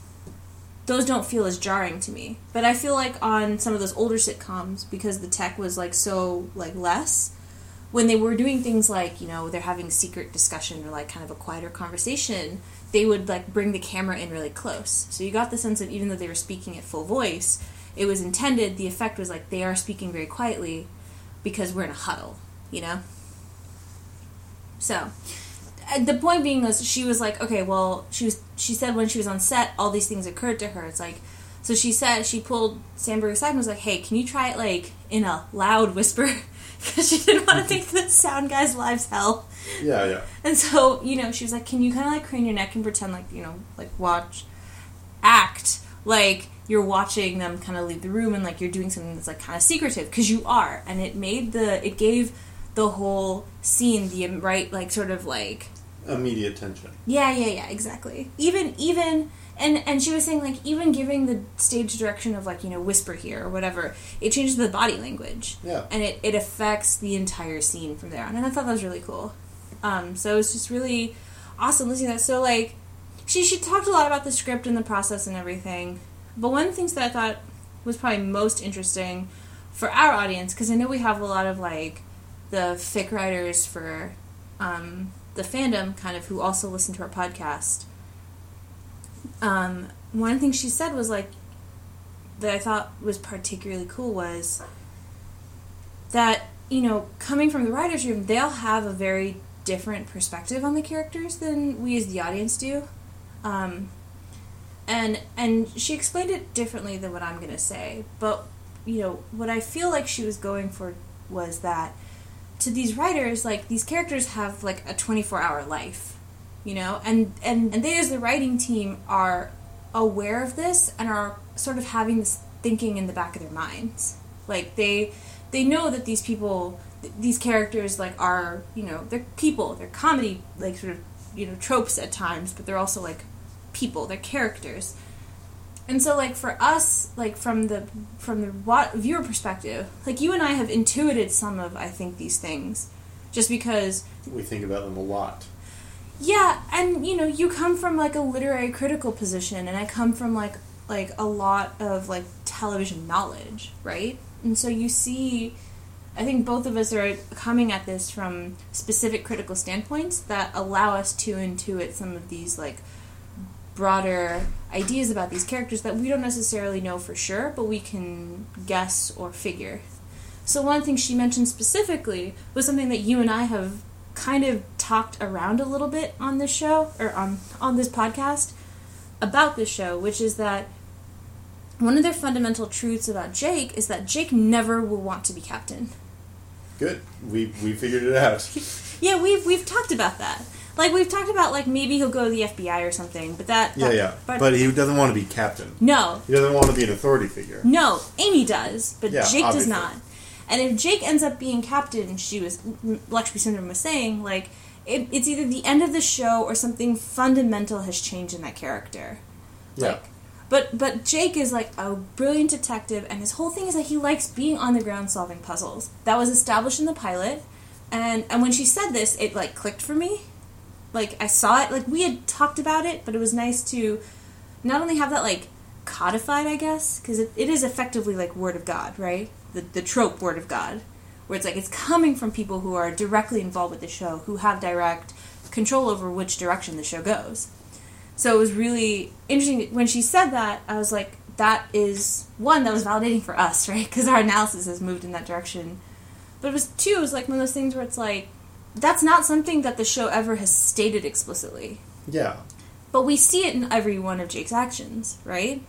Speaker 2: those don't feel as jarring to me. But I feel like on some of those older sitcoms, because the tech was like so like less, when they were doing things like you know they're having secret discussion or like kind of a quieter conversation, they would like bring the camera in really close. So you got the sense that even though they were speaking at full voice, it was intended. The effect was like they are speaking very quietly because we're in a huddle, you know. So the point being was she was like okay well she was she said when she was on set all these things occurred to her. It's like so she said she pulled Samberg aside and was like hey can you try it like in a loud whisper? Because she didn't want to make the sound guy's lives hell.
Speaker 1: Yeah, yeah.
Speaker 2: and so you know she was like can you kind of like crane your neck and pretend like you know like watch act like you're watching them kind of leave the room and like you're doing something that's like kind of secretive because you are. And it made the it gave the whole scene the right like sort of like
Speaker 1: Immediate tension.
Speaker 2: yeah, yeah, yeah, exactly. Even even and and she was saying like even giving the stage direction of like, you know, whisper here or whatever, it changes the body language.
Speaker 1: Yeah.
Speaker 2: And it, it affects the entire scene from there on. And I thought that was really cool. Um, so it was just really awesome listening to that. So like she she talked a lot about the script and the process and everything. But one of the things that I thought was probably most interesting for our audience, because I know we have a lot of like the fic writers for um, the fandom, kind of who also listen to our podcast. Um, one thing she said was like that I thought was particularly cool was that you know coming from the writers room, they'll have a very different perspective on the characters than we as the audience do. Um, and and she explained it differently than what I'm gonna say. But you know what I feel like she was going for was that to these writers, like these characters have like a 24 hour life, you know, and and and they as the writing team are aware of this and are sort of having this thinking in the back of their minds. Like they they know that these people these characters like are you know they're people they're comedy like sort of you know tropes at times but they're also like people they're characters and so like for us like from the from the viewer perspective like you and i have intuited some of i think these things just because
Speaker 1: we think about them a lot.
Speaker 2: Yeah and you know you come from like a literary critical position and i come from like like a lot of like television knowledge right? And so you see I think both of us are coming at this from specific critical standpoints that allow us to intuit some of these like broader ideas about these characters that we don't necessarily know for sure, but we can guess or figure. So one thing she mentioned specifically was something that you and I have kind of talked around a little bit on this show or on on this podcast about this show, which is that one of their fundamental truths about Jake is that Jake never will want to be captain.
Speaker 1: Good. We we figured it out.
Speaker 2: yeah, we've we've talked about that. Like we've talked about, like maybe he'll go to the FBI or something, but that,
Speaker 1: yeah,
Speaker 2: that,
Speaker 1: yeah. But, but, he doesn't want to be captain.
Speaker 2: No,
Speaker 1: he doesn't want to be an authority figure.
Speaker 2: No, Amy does, but
Speaker 1: yeah,
Speaker 2: Jake
Speaker 1: obviously.
Speaker 2: does not. And if Jake ends up being captain, she was mm, mm, Lakshmi Sundaram was saying, like it, it's either the end of the show or something fundamental has changed in that character.
Speaker 1: Yeah.
Speaker 2: Like, but but Jake is like a brilliant detective, and his whole thing is that he likes being on the ground solving puzzles. That was established in the pilot, and and when she said this, it like clicked for me. Like I saw it, like we had talked about it, but it was nice to not only have that like codified, I guess, because it, it is effectively like word of God, right? The the trope word of God, where it's like it's coming from people who are directly involved with the show, who have direct control over which direction the show goes. So it was really interesting when she said that. I was like, that is one that was validating for us, right? Because our analysis has moved in that direction. But it was two. It was like one of those things where it's like, that's not something that the show ever has stated explicitly.
Speaker 1: Yeah.
Speaker 2: But we see it in every one of Jake's actions, right?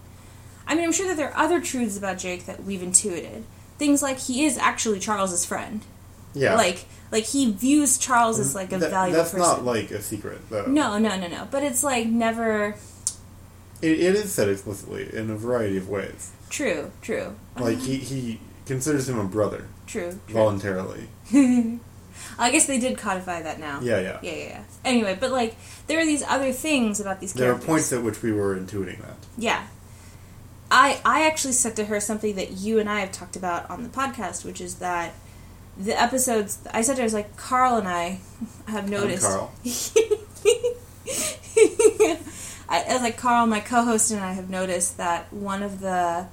Speaker 2: I mean, I'm sure that there are other truths about Jake that we've intuited. Things like he is actually Charles's friend.
Speaker 1: Yeah.
Speaker 2: Like like he views Charles as like a
Speaker 1: that,
Speaker 2: valuable
Speaker 1: that's
Speaker 2: person.
Speaker 1: not like a secret though.
Speaker 2: No, no, no, no. But it's like never
Speaker 1: It, it is said explicitly in a variety of ways.
Speaker 2: true, true.
Speaker 1: Like uh-huh. he he considers him a brother
Speaker 2: True. true.
Speaker 1: voluntarily.
Speaker 2: I guess they did codify that now.
Speaker 1: Yeah, yeah.
Speaker 2: Yeah, yeah, yeah. Anyway, but like there are these other things about these
Speaker 1: There are points at which we were intuiting that.
Speaker 2: Yeah. I I actually said to her something that you and I have talked about on the podcast, which is that the episodes I said to her I was like Carl and I have noticed
Speaker 1: I'm Carl.
Speaker 2: I, I was like Carl, my co-host, and I have noticed that one of the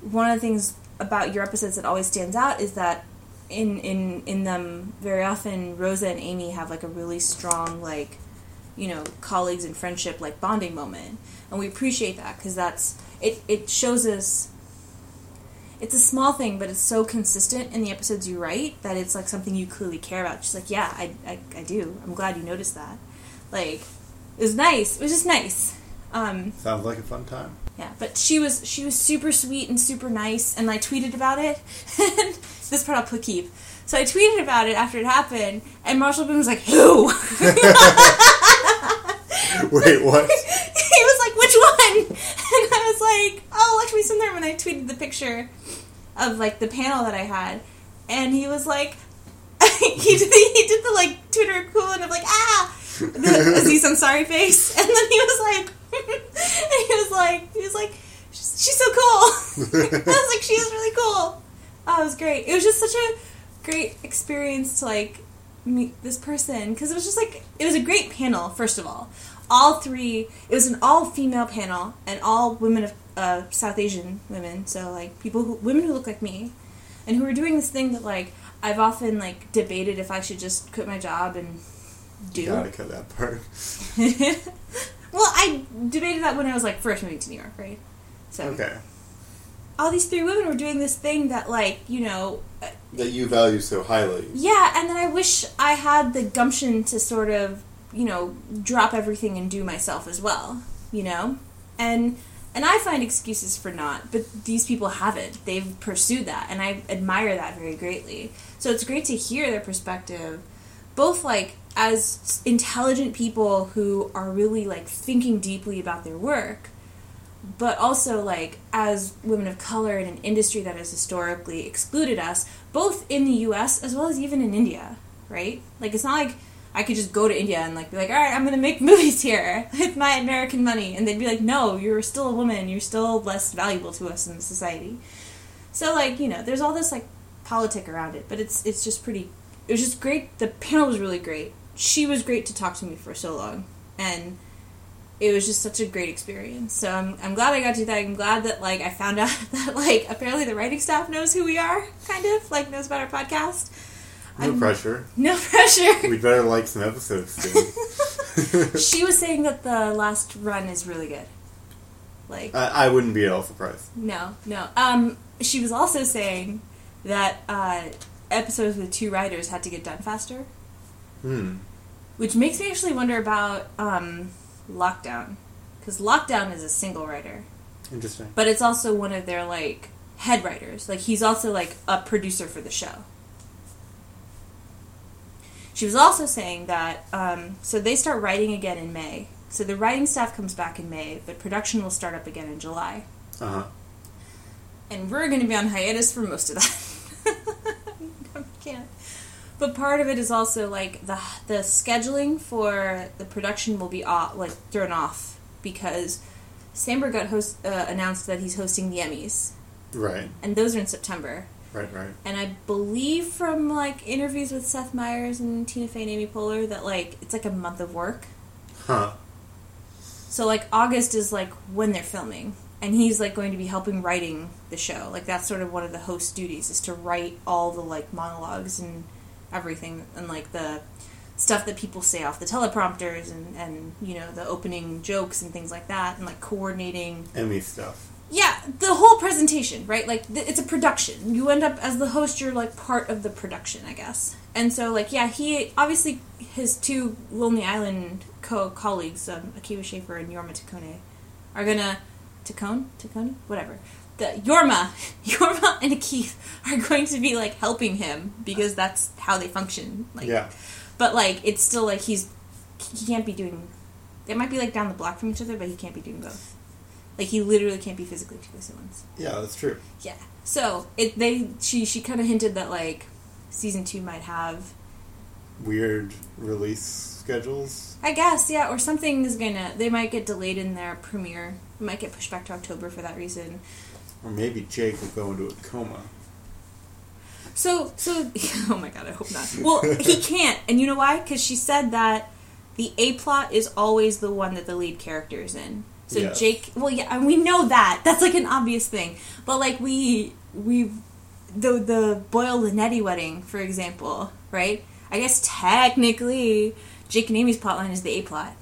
Speaker 2: one of the things about your episodes that always stands out is that in in in them very often Rosa and Amy have like a really strong like you know colleagues and friendship like bonding moment, and we appreciate that because that's it. It shows us. It's a small thing, but it's so consistent in the episodes you write that it's like something you clearly care about. she's like, yeah, I, I, I do. I'm glad you noticed that. Like, it was nice. It was just nice. Um,
Speaker 1: Sounds like a fun time.
Speaker 2: Yeah, but she was she was super sweet and super nice, and I tweeted about it. and this part I'll put keep. So I tweeted about it after it happened, and Marshall Boone was like, "Who?"
Speaker 1: Wait, what?
Speaker 2: he was like, "Which one?" And I was like, "Oh, Lakshmi Sundaram." When I tweeted the picture of like the panel that I had, and he was like, he did the, he did the like Twitter equivalent of like ah, the Aziz Ansari face, and then he was like, he was like, he was like, she's so cool. I was like, she is really cool. Oh, it was great. It was just such a great experience to like meet this person because it was just like it was a great panel. First of all, all three. It was an all female panel and all women of uh, South Asian women. So like people who women who look like me, and who were doing this thing that like I've often like debated if I should just quit my job and do.
Speaker 1: Gotta cut that part.
Speaker 2: well, I debated that when I was like first moving to New York, right? So
Speaker 1: Okay.
Speaker 2: all these three women were doing this thing that like you know uh,
Speaker 1: That you value so highly.
Speaker 2: yeah and then i wish i had the gumption to sort of you know drop everything and do myself as well you know and and i find excuses for not but these people haven't they've pursued that and i admire that very greatly so it's great to hear their perspective both like as intelligent people who are really like thinking deeply about their work but also like as women of color in an industry that has historically excluded us both in the US as well as even in India right? Like it's not like I could just go to India and like be like all right I'm going to make movies here with my American money and they'd be like no you're still a woman you're still less valuable to us in society. So like you know there's all this like politic around it but it's it's just pretty it was just great the panel was really great she was great to talk to me for so long and it was just such a great experience. So I'm, I'm glad I got to do that. I'm glad that like I found out that like apparently the writing staff knows who we are, kind of like knows about our podcast.
Speaker 1: No
Speaker 2: I'm-
Speaker 1: pressure.
Speaker 2: No pressure.
Speaker 1: We'd better like some episodes
Speaker 2: she was saying that the last run is really good. Like
Speaker 1: I, I wouldn't be at all surprised.
Speaker 2: no, no. Um, she was also saying that uh, episodes with two writers had to get done faster,
Speaker 1: Hmm.
Speaker 2: which makes me actually wonder about um, Lockdown, because Lockdown is a single writer.
Speaker 1: Interesting.
Speaker 2: but it's also one of their like head writers. Like he's also like a producer for the show. She was also saying that um, so they start writing again in May. So the writing staff comes back in May, but production will start up again in July.
Speaker 1: Uh huh.
Speaker 2: And we're going to be on hiatus for most of that. I can't. But part of it is also like the the scheduling for the production will be off, like thrown off because Samberg got host, uh, announced that he's hosting the Emmys,
Speaker 1: Right.
Speaker 2: and those are in September.
Speaker 1: Right. Right.
Speaker 2: And I believe from like interviews with Seth Meyers and Tina Fey and Amy Poehler that like it's like a month of work.
Speaker 1: Huh.
Speaker 2: So like August is like when they're filming, and he's like going to be helping writing the show. Like that's sort of one of the host duties is to write all the like monologues and everything, and like the stuff that people say off the teleprompters, and and you know the opening jokes and things like that, and like coordinating
Speaker 1: Emmy stuff.
Speaker 2: yeah, the whole presentation, right? Like th- it's a production. You end up as the host, you're like part of the production, I guess. And so, like, yeah, he obviously his two Lonely Island co colleagues, um, Akiva Schaffer and Jorma Taccone, are gonna Taccone Taccone whatever. The Jorma, Jorma and Keith are going to be like helping him because that's how they function. Like,
Speaker 1: Yeah.
Speaker 2: but like it's still like he's he can't be doing. They might be like down the block from each other, but he can't be doing both. Like he literally can't be physically two places at once.
Speaker 1: Yeah. That's true.
Speaker 2: Yeah. So it they she she kind of hinted that like season two might have
Speaker 1: Weird release schedules.
Speaker 2: I guess yeah or something is gonna they might get delayed in their premiere. It might get pushed back to October for that reason.
Speaker 1: Or maybe Jake will go into a coma.
Speaker 2: So so oh my god I hope not. Well he can't and you know why? Because she said that the A plot is always the one that the lead character is in. So
Speaker 1: Yes.
Speaker 2: Jake, well, yeah, and we know that. That's like an obvious thing. But like we we the the Boyle Linetti wedding, for example, right? I guess technically Jake and Amy's plotline is the A plot.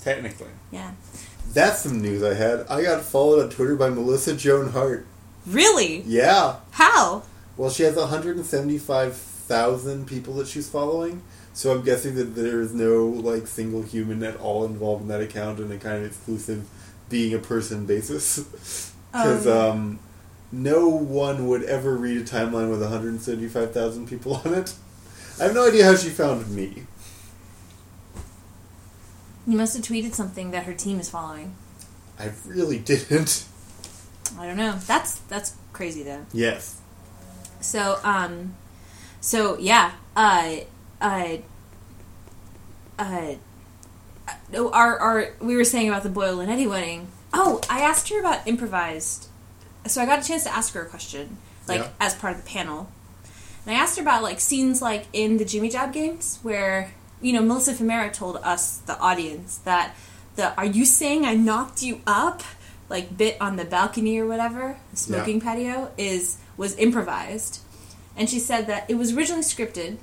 Speaker 1: Technically.
Speaker 2: Yeah.
Speaker 1: That's some news I had. I got followed on Twitter by Melissa Joan Hart.
Speaker 2: Really?
Speaker 1: Yeah.
Speaker 2: How?
Speaker 1: Well, she has 175,000 people that she's following. So I'm guessing that there's no like single human at all involved in that account on a kind of exclusive being a person basis. Because
Speaker 2: Um.
Speaker 1: um, no one would ever read a timeline with 175,000 people on it. I have no idea how she found me.
Speaker 2: You must have tweeted something that her team is following.
Speaker 1: I really didn't.
Speaker 2: I don't know. That's that's crazy though.
Speaker 1: Yes.
Speaker 2: So, um, so yeah, uh, uh, uh, no, our, our, we were saying about the Boyle Linetti wedding. Oh, I asked her about improvised. So I got a chance to ask her a question, like,
Speaker 1: Yeah.
Speaker 2: as part of the panel. And I asked her about, like, scenes, like, in the Jimmy Jab games where, you know, Melissa Fumero told us, the audience, that the "Are you saying I knocked you up?" like bit on the balcony or whatever, smoking
Speaker 1: Yeah.
Speaker 2: patio, is was improvised, and she said that it was originally scripted,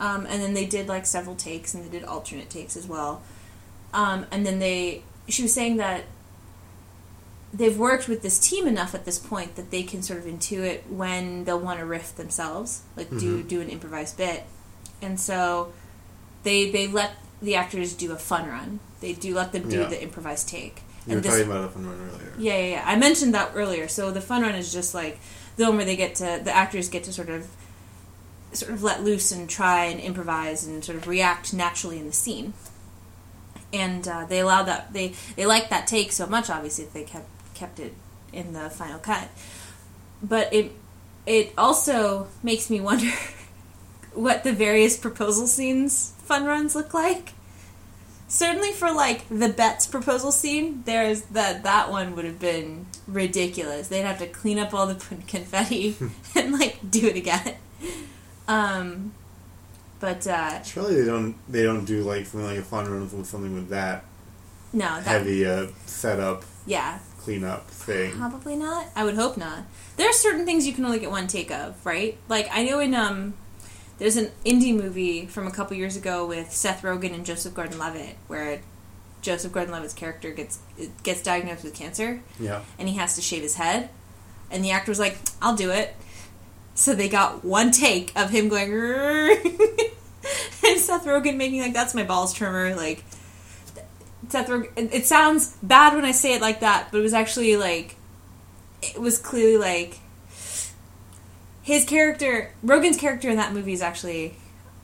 Speaker 2: um, and then they did like several takes and they did alternate takes as well, um, and then they. She was saying that they've worked with this team enough at this point that they can sort of intuit when they'll want to riff themselves, like do
Speaker 1: Mhm.
Speaker 2: do an improvised bit, and so they they let the actors do a fun run. They do let them do
Speaker 1: Yeah.
Speaker 2: the improvised take.
Speaker 1: You were
Speaker 2: And this-
Speaker 1: talking about a fun run earlier.
Speaker 2: yeah, yeah, yeah. I mentioned that earlier. So the fun run is just like the one where they get to the actors get to sort of sort of let loose and try and improvise and sort of react naturally in the scene. And uh, they allow that they they liked that take so much. Obviously, that they kept kept it in the final cut. But it it also makes me wonder what the various proposal scenes fun runs look like certainly for like the bets proposal scene, there's that that one would have been ridiculous. They'd have to clean up all the confetti and like do it again. Um, but uh,
Speaker 1: Surely they don't they don't do like something like a fun run with something with that
Speaker 2: no, that
Speaker 1: heavy uh, setup
Speaker 2: yeah,
Speaker 1: cleanup thing.
Speaker 2: probably not. I would hope not. There are certain things you can only get one take of, right? Like I know in um, there's an indie movie from a couple years ago with Seth Rogen and Joseph Gordon-Levitt where Joseph Gordon-Levitt's character gets gets diagnosed with cancer
Speaker 1: Yeah.
Speaker 2: and he has to shave his head. And the actor was like, I'll do it. So they got one take of him going, and Seth Rogen making like, that's my balls trimmer. Like, Seth Rogen, it sounds bad when I say it like that, but it was actually like, it was clearly like, his character, Rogen's character in that movie is actually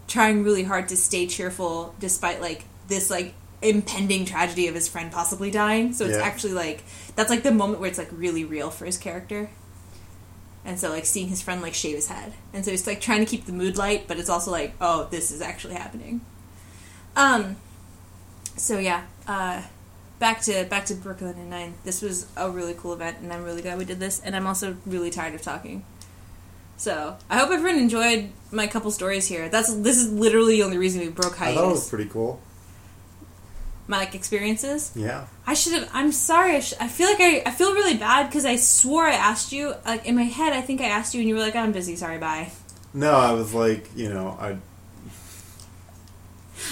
Speaker 2: trying really hard to stay cheerful despite like this like impending tragedy of his friend possibly dying. So it's
Speaker 1: Yeah.
Speaker 2: actually like that's like the moment where it's like really real for his character. And so like seeing his friend like shave his head. And so he's like trying to keep the mood light, but it's also like, oh, this is actually happening. Um so yeah, uh back to back to Brooklyn and Nine. This was a really cool event and I'm really glad we did this and I'm also really tired of talking. So I hope everyone enjoyed my couple stories here. That's this is literally the only reason we broke
Speaker 1: I thought it was pretty cool.
Speaker 2: My like experiences.
Speaker 1: Yeah.
Speaker 2: I should have. I'm sorry. I, sh- I feel like I. I feel really bad because I swore I asked you. Like in my head, I think I asked you, and you were like, "I'm busy. Sorry, bye."
Speaker 1: No, I was like, you know, I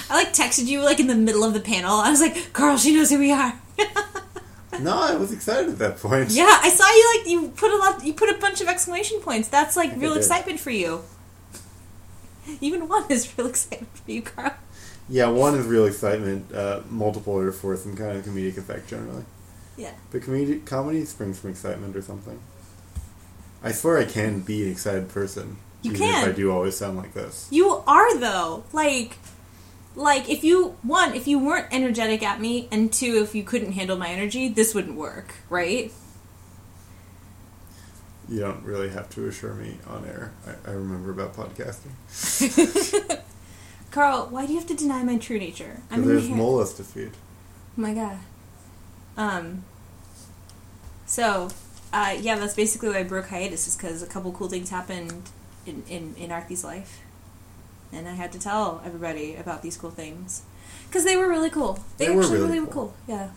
Speaker 2: I like texted you like in the middle of the panel. I was like, "Carl, she knows who we are."
Speaker 1: no, I was excited at that point.
Speaker 2: yeah, I saw you like you put a lot. You put a bunch of exclamation points. That's like real excitement for you. Even one is real excitement for you, Carl.
Speaker 1: Yeah, one is real excitement. Uh, multiple are for some kind of comedic effect generally.
Speaker 2: Yeah.
Speaker 1: But comedi- comedy springs from excitement or something. I swear I can be an excited person.
Speaker 2: You
Speaker 1: even
Speaker 2: can.
Speaker 1: If I do always sound like this.
Speaker 2: You are though. Like like if you one, if you weren't energetic at me, and two, if you couldn't handle my energy, this wouldn't work, right?
Speaker 1: You don't really have to assure me on air. I, I remember about podcasting.
Speaker 2: Carl, why do you have to deny my true nature? I'm
Speaker 1: there's
Speaker 2: here.
Speaker 1: molas to feed.
Speaker 2: Oh my god. Um. So, uh, yeah, that's basically why I broke hiatus, is because a couple cool things happened in in in Arthi's life, and I had to tell everybody about these cool things because they were really cool. They,
Speaker 1: They were
Speaker 2: actually
Speaker 1: really
Speaker 2: really
Speaker 1: cool.
Speaker 2: cool. Yeah.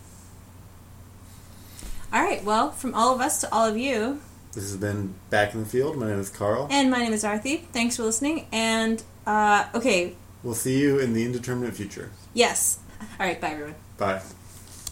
Speaker 2: All right. Well, from all of us to all of you,
Speaker 1: This has been Back in the Field. My name is Carl.
Speaker 2: and my name is Arthi. Thanks for listening. And uh, okay,
Speaker 1: We'll see you in the indeterminate future.
Speaker 2: yes. All right. Bye, everyone.
Speaker 1: Bye.